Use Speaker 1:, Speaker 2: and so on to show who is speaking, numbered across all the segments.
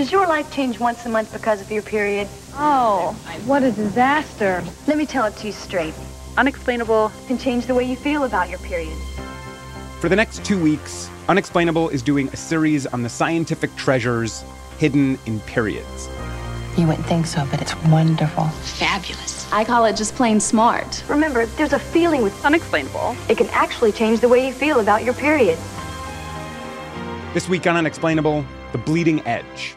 Speaker 1: Does your life change once a month because of your period?
Speaker 2: Oh, what a disaster.
Speaker 1: Let me tell it to you straight.
Speaker 3: Unexplainable
Speaker 1: can change the way you feel about your period.
Speaker 4: For the next two weeks, Unexplainable is doing a series on the scientific treasures hidden in periods.
Speaker 5: You wouldn't think so, but it's wonderful.
Speaker 6: Fabulous. I call it just plain smart.
Speaker 1: Remember, there's a feeling with
Speaker 3: unexplainable.
Speaker 1: It can actually change the way you feel about your period.
Speaker 4: This week on Unexplainable, The Bleeding Edge.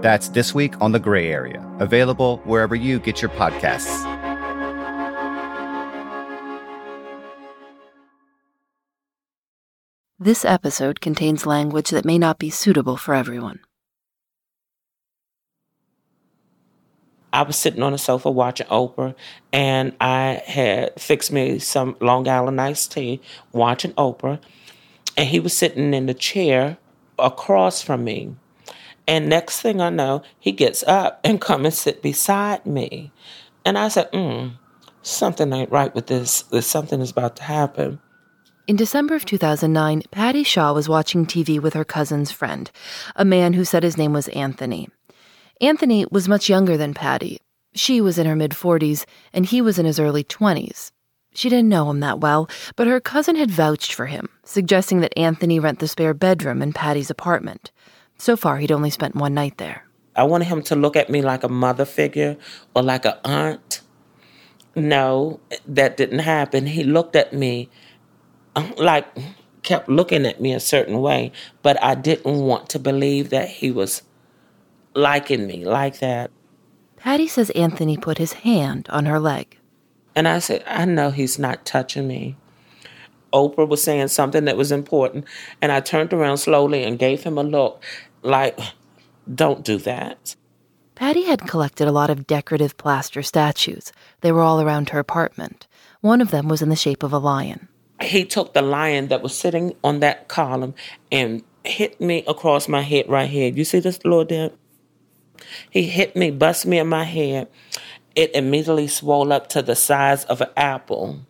Speaker 7: That's this week on The Gray Area, available wherever you get your podcasts.
Speaker 8: This episode contains language that may not be suitable for everyone.
Speaker 9: I was sitting on the sofa watching Oprah, and I had fixed me some Long Island iced tea, watching Oprah, and he was sitting in the chair across from me. And next thing I know, he gets up and come and sit beside me. And I said, hmm, something ain't right with this. Something is about to happen.
Speaker 8: In December of 2009, Patti Shaw was watching TV with her cousin's friend, a man who said his name was Anthony. Anthony was much younger than Patti. She was in her mid 40s, and he was in his early 20s. She didn't know him that well, but her cousin had vouched for him, suggesting that Anthony rent the spare bedroom in Patti's apartment. So far, he'd only spent one night there.
Speaker 9: I wanted him to look at me like a mother figure or like an aunt. No, that didn't happen. He looked at me uh, like, kept looking at me a certain way, but I didn't want to believe that he was liking me like that.
Speaker 8: Patti says Anthony put his hand on her leg.
Speaker 9: And I said, I know he's not touching me. Oprah was saying something that was important, and I turned around slowly and gave him a look like, don't do that.
Speaker 8: Patti had collected a lot of decorative plaster statues. They were all around her apartment. One of them was in the shape of a lion.
Speaker 9: He took the lion that was sitting on that column and hit me across my head right here. You see this little dent? He hit me, bust me in my head. It immediately swelled up to the size of an apple.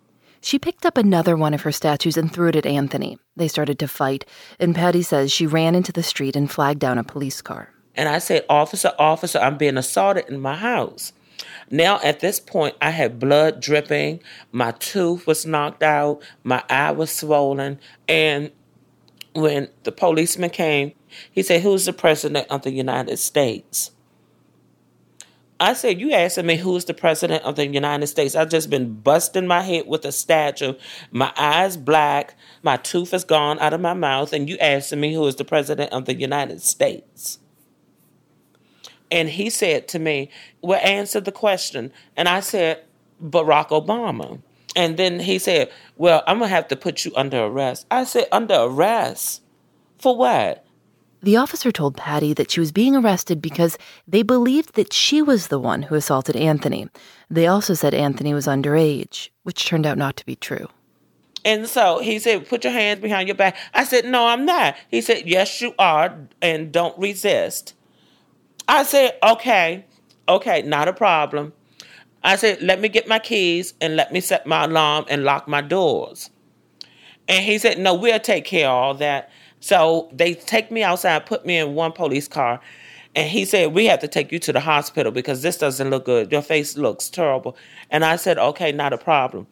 Speaker 8: She picked up another one of her statues and threw it at Anthony. They started to fight, and Patti says she ran into the street and flagged down a police car.
Speaker 9: And I said, Officer, officer, I'm being assaulted in my house. Now, at this point, I had blood dripping, my tooth was knocked out, my eye was swollen, and when the policeman came, he said, Who's the president of the United States? I said, You asking me who's the president of the United States? I've just been busting my head with a statue. My eyes black, my tooth is gone out of my mouth, and you asking me who is the president of the United States. And he said to me, Well, answer the question. And I said, Barack Obama. And then he said, Well, I'm going to have to put you under arrest. I said, Under arrest? For what?
Speaker 8: The officer told Patti that she was being arrested because they believed that she was the one who assaulted Anthony. They also said Anthony was underage, which turned out not to be true.
Speaker 9: And so he said, Put your hands behind your back. I said, No, I'm not. He said, Yes, you are, and don't resist. I said, Okay, okay, not a problem. I said, Let me get my keys and let me set my alarm and lock my doors. And he said, No, we'll take care of all that. So they take me outside, put me in one police car, and he said, We have to take you to the hospital because this doesn't look good. Your face looks terrible. And I said, Okay, not a problem.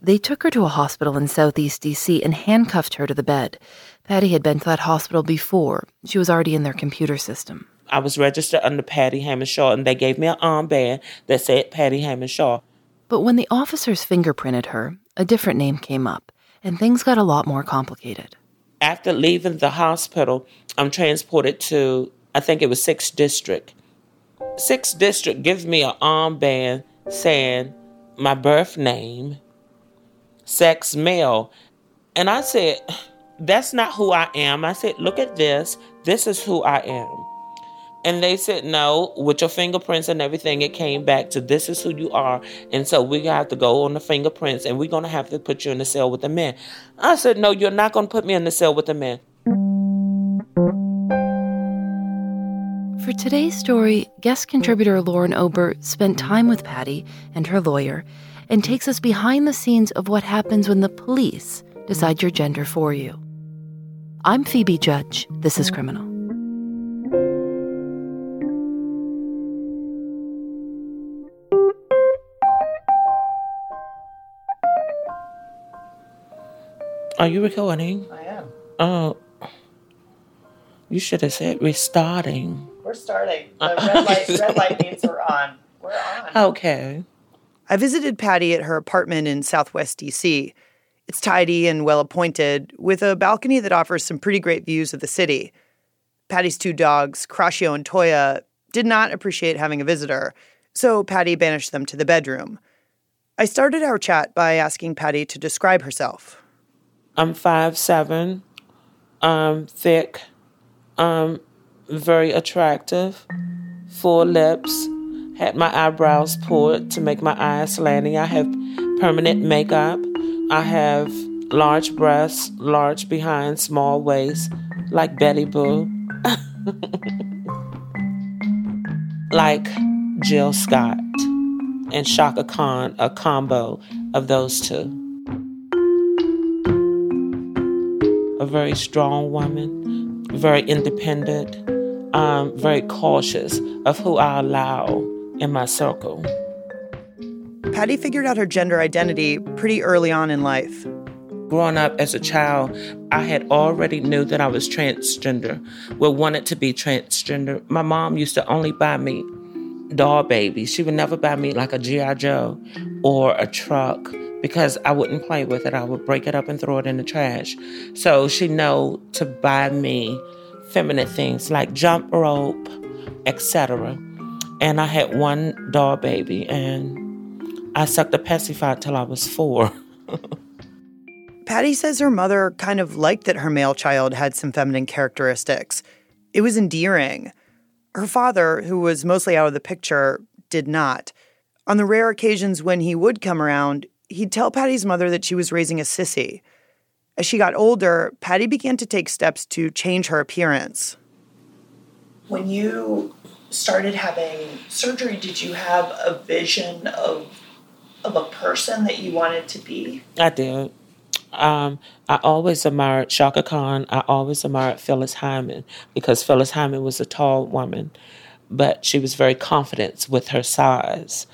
Speaker 8: They took her to a hospital in Southeast DC and handcuffed her to the bed. Patti had been to that hospital before. She was already in their computer system.
Speaker 9: I was registered under Patti Hammond Shaw, and they gave me an armband that said Patti Hammond Shaw.
Speaker 8: But when the officers fingerprinted her, a different name came up, and things got a lot more complicated.
Speaker 9: After leaving the hospital, I'm transported to, I think it was 6th District. 6th District gives me an armband saying my birth name, sex male. And I said, that's not who I am. I said, look at this. This is who I am. And they said, no, with your fingerprints and everything, it came back to this is who you are. And so we have to go on the fingerprints and we're going to have to put you in the cell with the men. I said, no, you're not going to put me in the cell with the men.
Speaker 8: For today's story, guest contributor Lauren Ober spent time with Patti and her lawyer and takes us behind the scenes of what happens when the police decide your gender for you. I'm Phoebe Judge. This is Criminal.
Speaker 9: Are you recording?
Speaker 3: I am.
Speaker 9: Oh, you should have said we're starting.
Speaker 3: We're starting. The red light, red light means we're on. We're on.
Speaker 9: Okay.
Speaker 3: I visited Patti at her apartment in Southwest DC. It's tidy and well appointed, with a balcony that offers some pretty great views of the city. Patti's two dogs, Crashio and Toya, did not appreciate having a visitor, so Patti banished them to the bedroom. I started our chat by asking Patti to describe herself.
Speaker 9: I'm five seven, um, thick, um, very attractive, full lips, had my eyebrows pulled to make my eyes slanty. I have permanent makeup. I have large breasts, large behind, small waist, like Betty Boo. like Jill Scott and Chaka Khan, a combo of those two. A very strong woman, very independent, um, very cautious of who I allow in my circle.
Speaker 3: Patti figured out her gender identity pretty early on in life.
Speaker 9: Growing up as a child, I had already knew that I was transgender, well, wanted to be transgender. My mom used to only buy me doll babies. She would never buy me like a G.I. Joe or a truck because I wouldn't play with it. I would break it up and throw it in the trash. So she know to buy me feminine things like jump rope, etc. And I had one doll baby and I sucked a pacifier till I was four.
Speaker 3: Patti says her mother kind of liked that her male child had some feminine characteristics. It was endearing. Her father, who was mostly out of the picture, did not. On the rare occasions when he would come around, he'd tell Patti's mother that she was raising a sissy. As she got older, Patti began to take steps to change her appearance.
Speaker 10: When you started having surgery, did you have a vision of of a person that you wanted to be?
Speaker 9: I did. Um, I always admired Chaka Khan. I always admired Phyllis Hyman because Phyllis Hyman was a tall woman, but she was very confident with her size.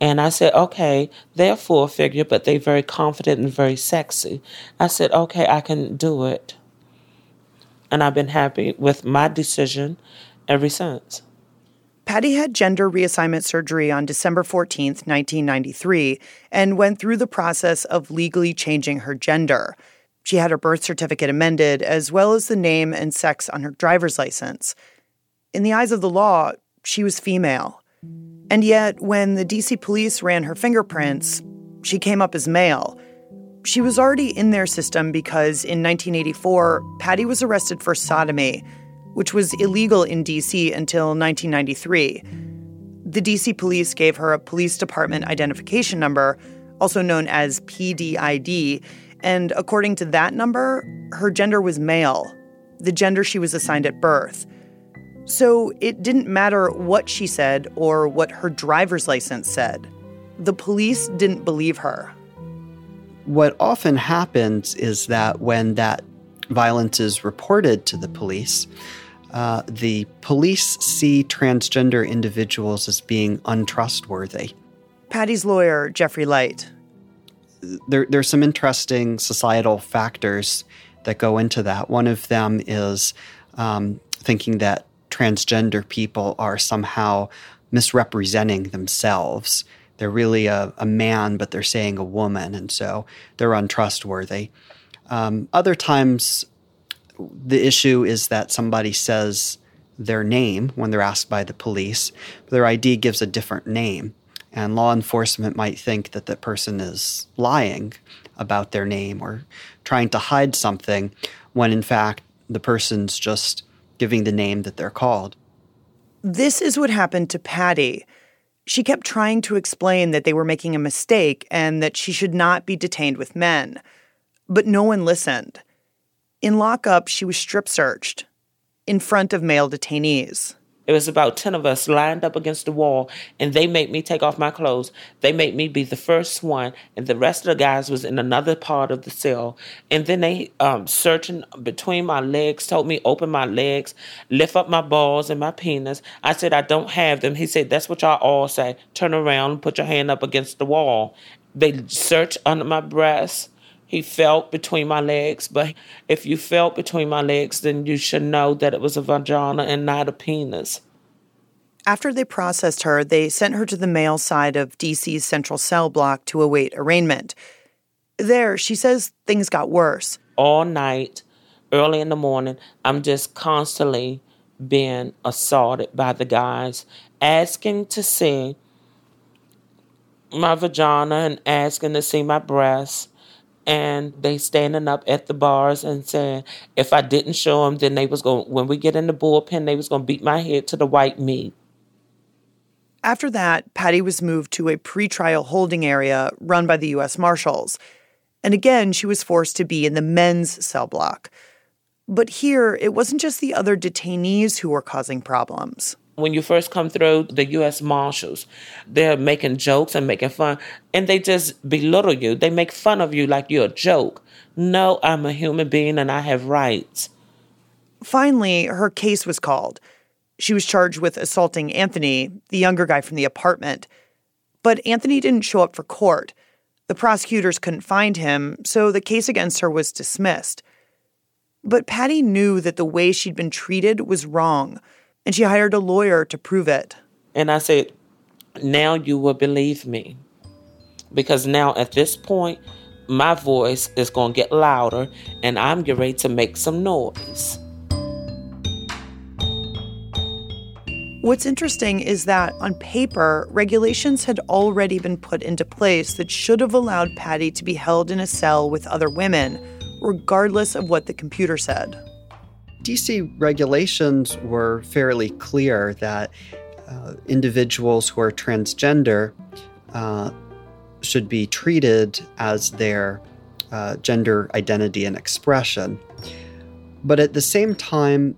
Speaker 9: And I said, okay, they're full figure, but they're very confident and very sexy. I said, okay, I can do it. And I've been happy with my decision ever since.
Speaker 3: Patti had gender reassignment surgery on December 14th, 1993, and went through the process of legally changing her gender. She had her birth certificate amended, as well as the name and sex on her driver's license. In the eyes of the law, she was female. And yet, when the DC police ran her fingerprints, she came up as male. She was already in their system because in 1984, Patti was arrested for sodomy which was illegal in DC until 1993. The DC police gave her a police department identification number, also known as PDID, and according to that number, her gender was male, the gender she was assigned at birth. So it didn't matter what she said or what her driver's license said. The police didn't believe her.
Speaker 11: What often happens is that when that violence is reported to the police, uh, the police see transgender individuals as being untrustworthy.
Speaker 3: Patti's lawyer, Jeffrey Light.
Speaker 11: There, there's some interesting societal factors that go into that. One of them is um, thinking that transgender people are somehow misrepresenting themselves. They're really a, a man, but they're saying a woman, and so they're untrustworthy. Um, other times, the issue is that somebody says their name when they're asked by the police, but their ID gives a different name. And law enforcement might think that the person is lying about their name or trying to hide something when in fact the person's just giving the name that they're called.
Speaker 3: This is what happened to Patti. She kept trying to explain that they were making a mistake and that she should not be detained with men. But no one listened. In lockup, she was strip searched in front of male detainees.
Speaker 9: It was about 10 of us lined up against the wall, and they made me take off my clothes. They made me be the first one, and the rest of the guys was in another part of the cell. And then they um, searching between my legs, told me open my legs, lift up my balls and my penis. I said I don't have them. He said that's what y'all all say. Turn around, put your hand up against the wall. They searched under my breast he felt between my legs. But if you felt between my legs, then you should know that it was a vagina and not a penis.
Speaker 3: After they processed her, they sent her to the male side of DC's central cell block to await arraignment. There, she says things got worse.
Speaker 9: All night, early in the morning, I'm just constantly being assaulted by the guys, asking to see my vagina and asking to see my breasts and they standing up at the bars and saying if I didn't show them, then they was going. When we get in the bullpen, they was going to beat my head to the white meat.
Speaker 3: After that, Patti was moved to a pretrial holding area run by the U.S. Marshals, and again she was forced to be in the men's cell block. But here, it wasn't just the other detainees who were causing problems
Speaker 9: when you first come through the U.S. Marshals, they're making jokes and making fun, and they just belittle you. They make fun of you like you're a joke. No, I'm a human being and I have rights.
Speaker 3: Finally, her case was called. She was charged with assaulting Anthony, the younger guy from the apartment. But Anthony didn't show up for court. The prosecutors couldn't find him, so the case against her was dismissed. But Patti knew that the way she'd been treated was wrong and she hired a lawyer to prove it.
Speaker 9: And I said, Now you will believe me. Because now at this point, my voice is going to get louder and I'm getting ready to make some noise.
Speaker 3: What's interesting is that on paper, regulations had already been put into place that should have allowed Patti to be held in a cell with other women, regardless of what the computer said.
Speaker 11: DC regulations were fairly clear that uh, individuals who are transgender uh, should be treated as their uh, gender identity and expression. But at the same time,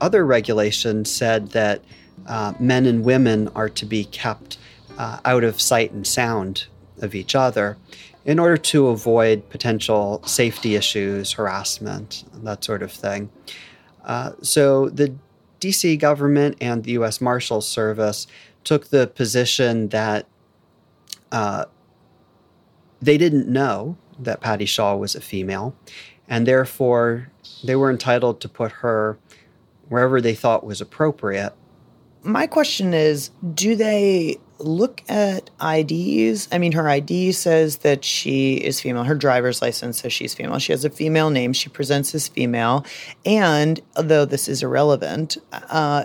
Speaker 11: other regulations said that uh, men and women are to be kept uh, out of sight and sound of each other in order to avoid potential safety issues, harassment, that sort of thing. Uh, so the DC government and the U.S. Marshals Service took the position that uh, they didn't know that Patti Shaw was a female, and therefore they were entitled to put her wherever they thought was appropriate.
Speaker 3: My question is do they look at IDs. I mean, her ID says that she is female. Her driver's license says she's female. She has a female name. She presents as female. And although this is irrelevant, uh,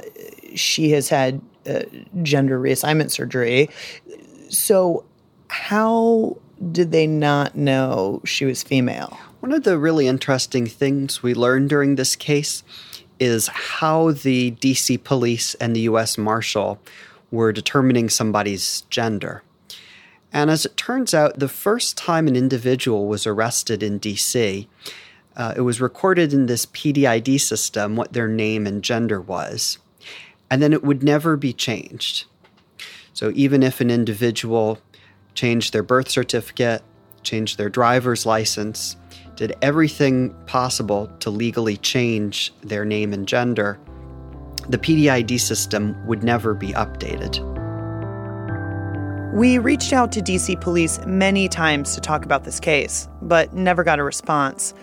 Speaker 3: she has had uh, gender reassignment surgery. So, how did they not know she was female?
Speaker 11: One of the really interesting things we learned during this case is how the DC police and the US Marshal were determining somebody's gender. And as it turns out, the first time an individual was arrested in DC, uh, it was recorded in this PDID system what their name and gender was. And then it would never be changed. So even if an individual changed their birth certificate, changed their driver's license, did everything possible to legally change their name and gender, the PDID system would never be updated.
Speaker 3: We reached out to DC police many times to talk about this case, but never got a response.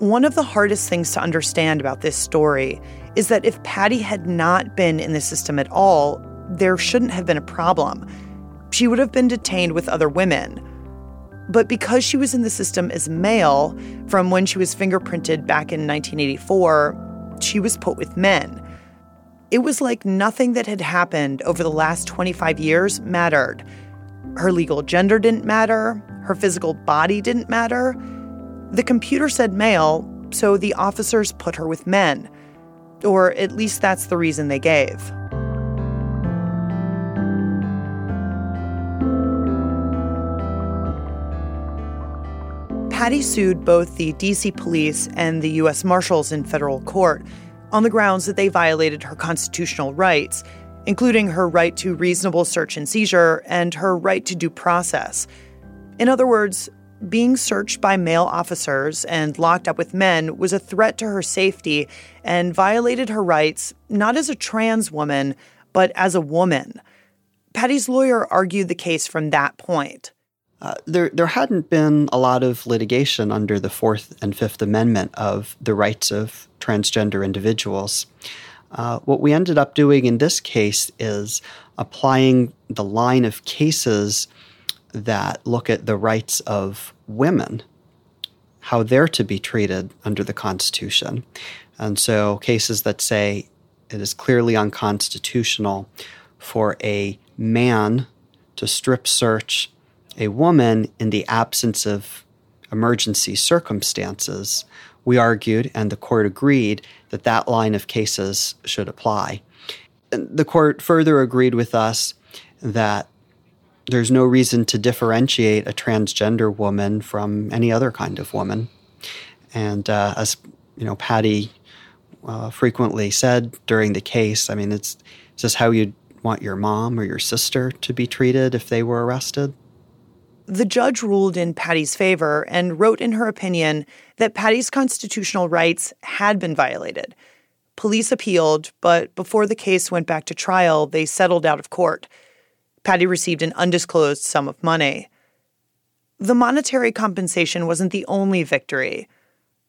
Speaker 3: One of the hardest things to understand about this story is that if Patti had not been in the system at all, there shouldn't have been a problem. She would have been detained with other women. But because she was in the system as male from when she was fingerprinted back in 1984, she was put with men. It was like nothing that had happened over the last 25 years mattered. Her legal gender didn't matter, her physical body didn't matter. The computer said male, so the officers put her with men. Or at least that's the reason they gave. Patti sued both the DC police and the U.S. Marshals in federal court on the grounds that they violated her constitutional rights, including her right to reasonable search and seizure and her right to due process. In other words, being searched by male officers and locked up with men was a threat to her safety and violated her rights not as a trans woman, but as a woman. Patti's lawyer argued the case from that point.
Speaker 11: Uh, there, there hadn't been a lot of litigation under the Fourth and Fifth Amendment of the rights of transgender individuals. Uh, what we ended up doing in this case is applying the line of cases that look at the rights of women, how they're to be treated under the Constitution. And so cases that say it is clearly unconstitutional for a man to strip search a woman in the absence of emergency circumstances, we argued, and the court agreed, that that line of cases should apply. The court further agreed with us that there's no reason to differentiate a transgender woman from any other kind of woman. And uh, as you know, Patti uh, frequently said during the case, I mean, it's, it's just how you'd want your mom or your sister to be treated if they were arrested.
Speaker 3: The judge ruled in Patti's favor and wrote in her opinion that Patti's constitutional rights had been violated. Police appealed, but before the case went back to trial, they settled out of court. Patti received an undisclosed sum of money. The monetary compensation wasn't the only victory.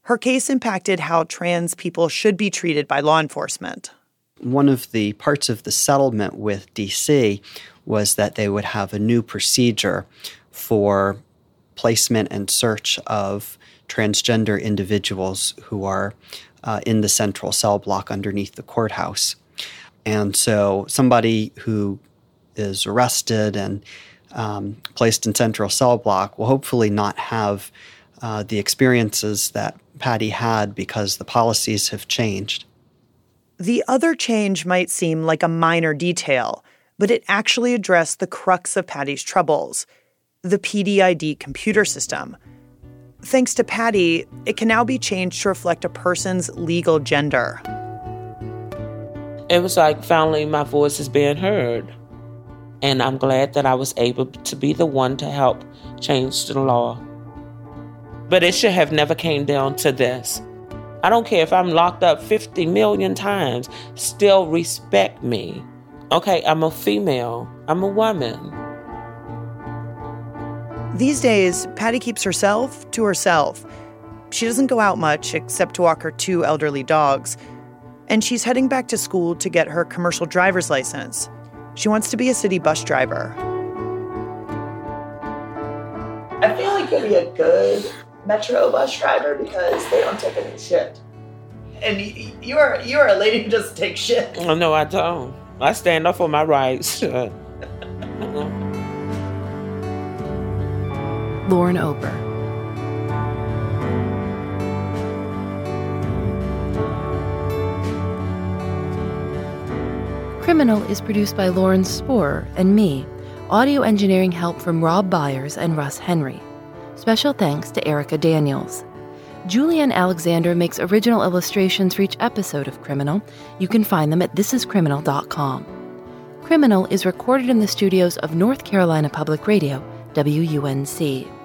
Speaker 3: Her case impacted how trans people should be treated by law enforcement.
Speaker 11: One of the parts of the settlement with DC was that they would have a new procedure for placement and search of transgender individuals who are uh, in the central cell block underneath the courthouse. And so somebody who is arrested and um, placed in central cell block will hopefully not have uh, the experiences that Patti had because the policies have changed.
Speaker 3: The other change might seem like a minor detail, but it actually addressed the crux of Patti's troubles the PDID computer system. Thanks to Patti, it can now be changed to reflect a person's legal gender.
Speaker 9: It was like finally my voice is being heard. And I'm glad that I was able to be the one to help change the law. But it should have never came down to this. I don't care if I'm locked up 50 million times, still respect me. Okay, I'm a female, I'm a woman.
Speaker 3: These days, Patti keeps herself to herself. She doesn't go out much except to walk her two elderly dogs. And she's heading back to school to get her commercial driver's license. She wants to be a city bus driver.
Speaker 10: I feel like you'll be a good metro bus driver because they don't take any shit. And you are you are a lady who doesn't take shit.
Speaker 9: Oh no, I don't. I stand up for my rights.
Speaker 8: Lauren Ober. Criminal is produced by Lauren Sporer and me. Audio engineering help from Rob Byers and Russ Henry. Special thanks to Erica Daniels. Julienne Alexander makes original illustrations for each episode of Criminal. You can find them at thisiscriminal.com. Criminal is recorded in the studios of North Carolina Public Radio, WUNC.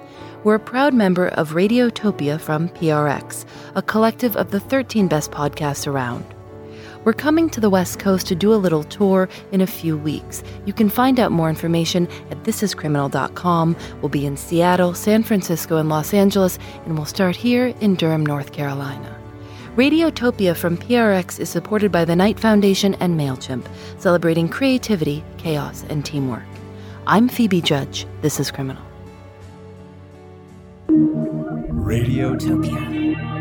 Speaker 8: We're a proud member of Radiotopia from PRX, a collective of the 13 best podcasts around. We're coming to the West Coast to do a little tour in a few weeks. You can find out more information at thisiscriminal.com. We'll be in Seattle, San Francisco, and Los Angeles, and we'll start here in Durham, North Carolina. Radiotopia from PRX is supported by the Knight Foundation and MailChimp, celebrating creativity, chaos, and teamwork. I'm Phoebe Judge. This is Criminal.
Speaker 12: Radiotopia.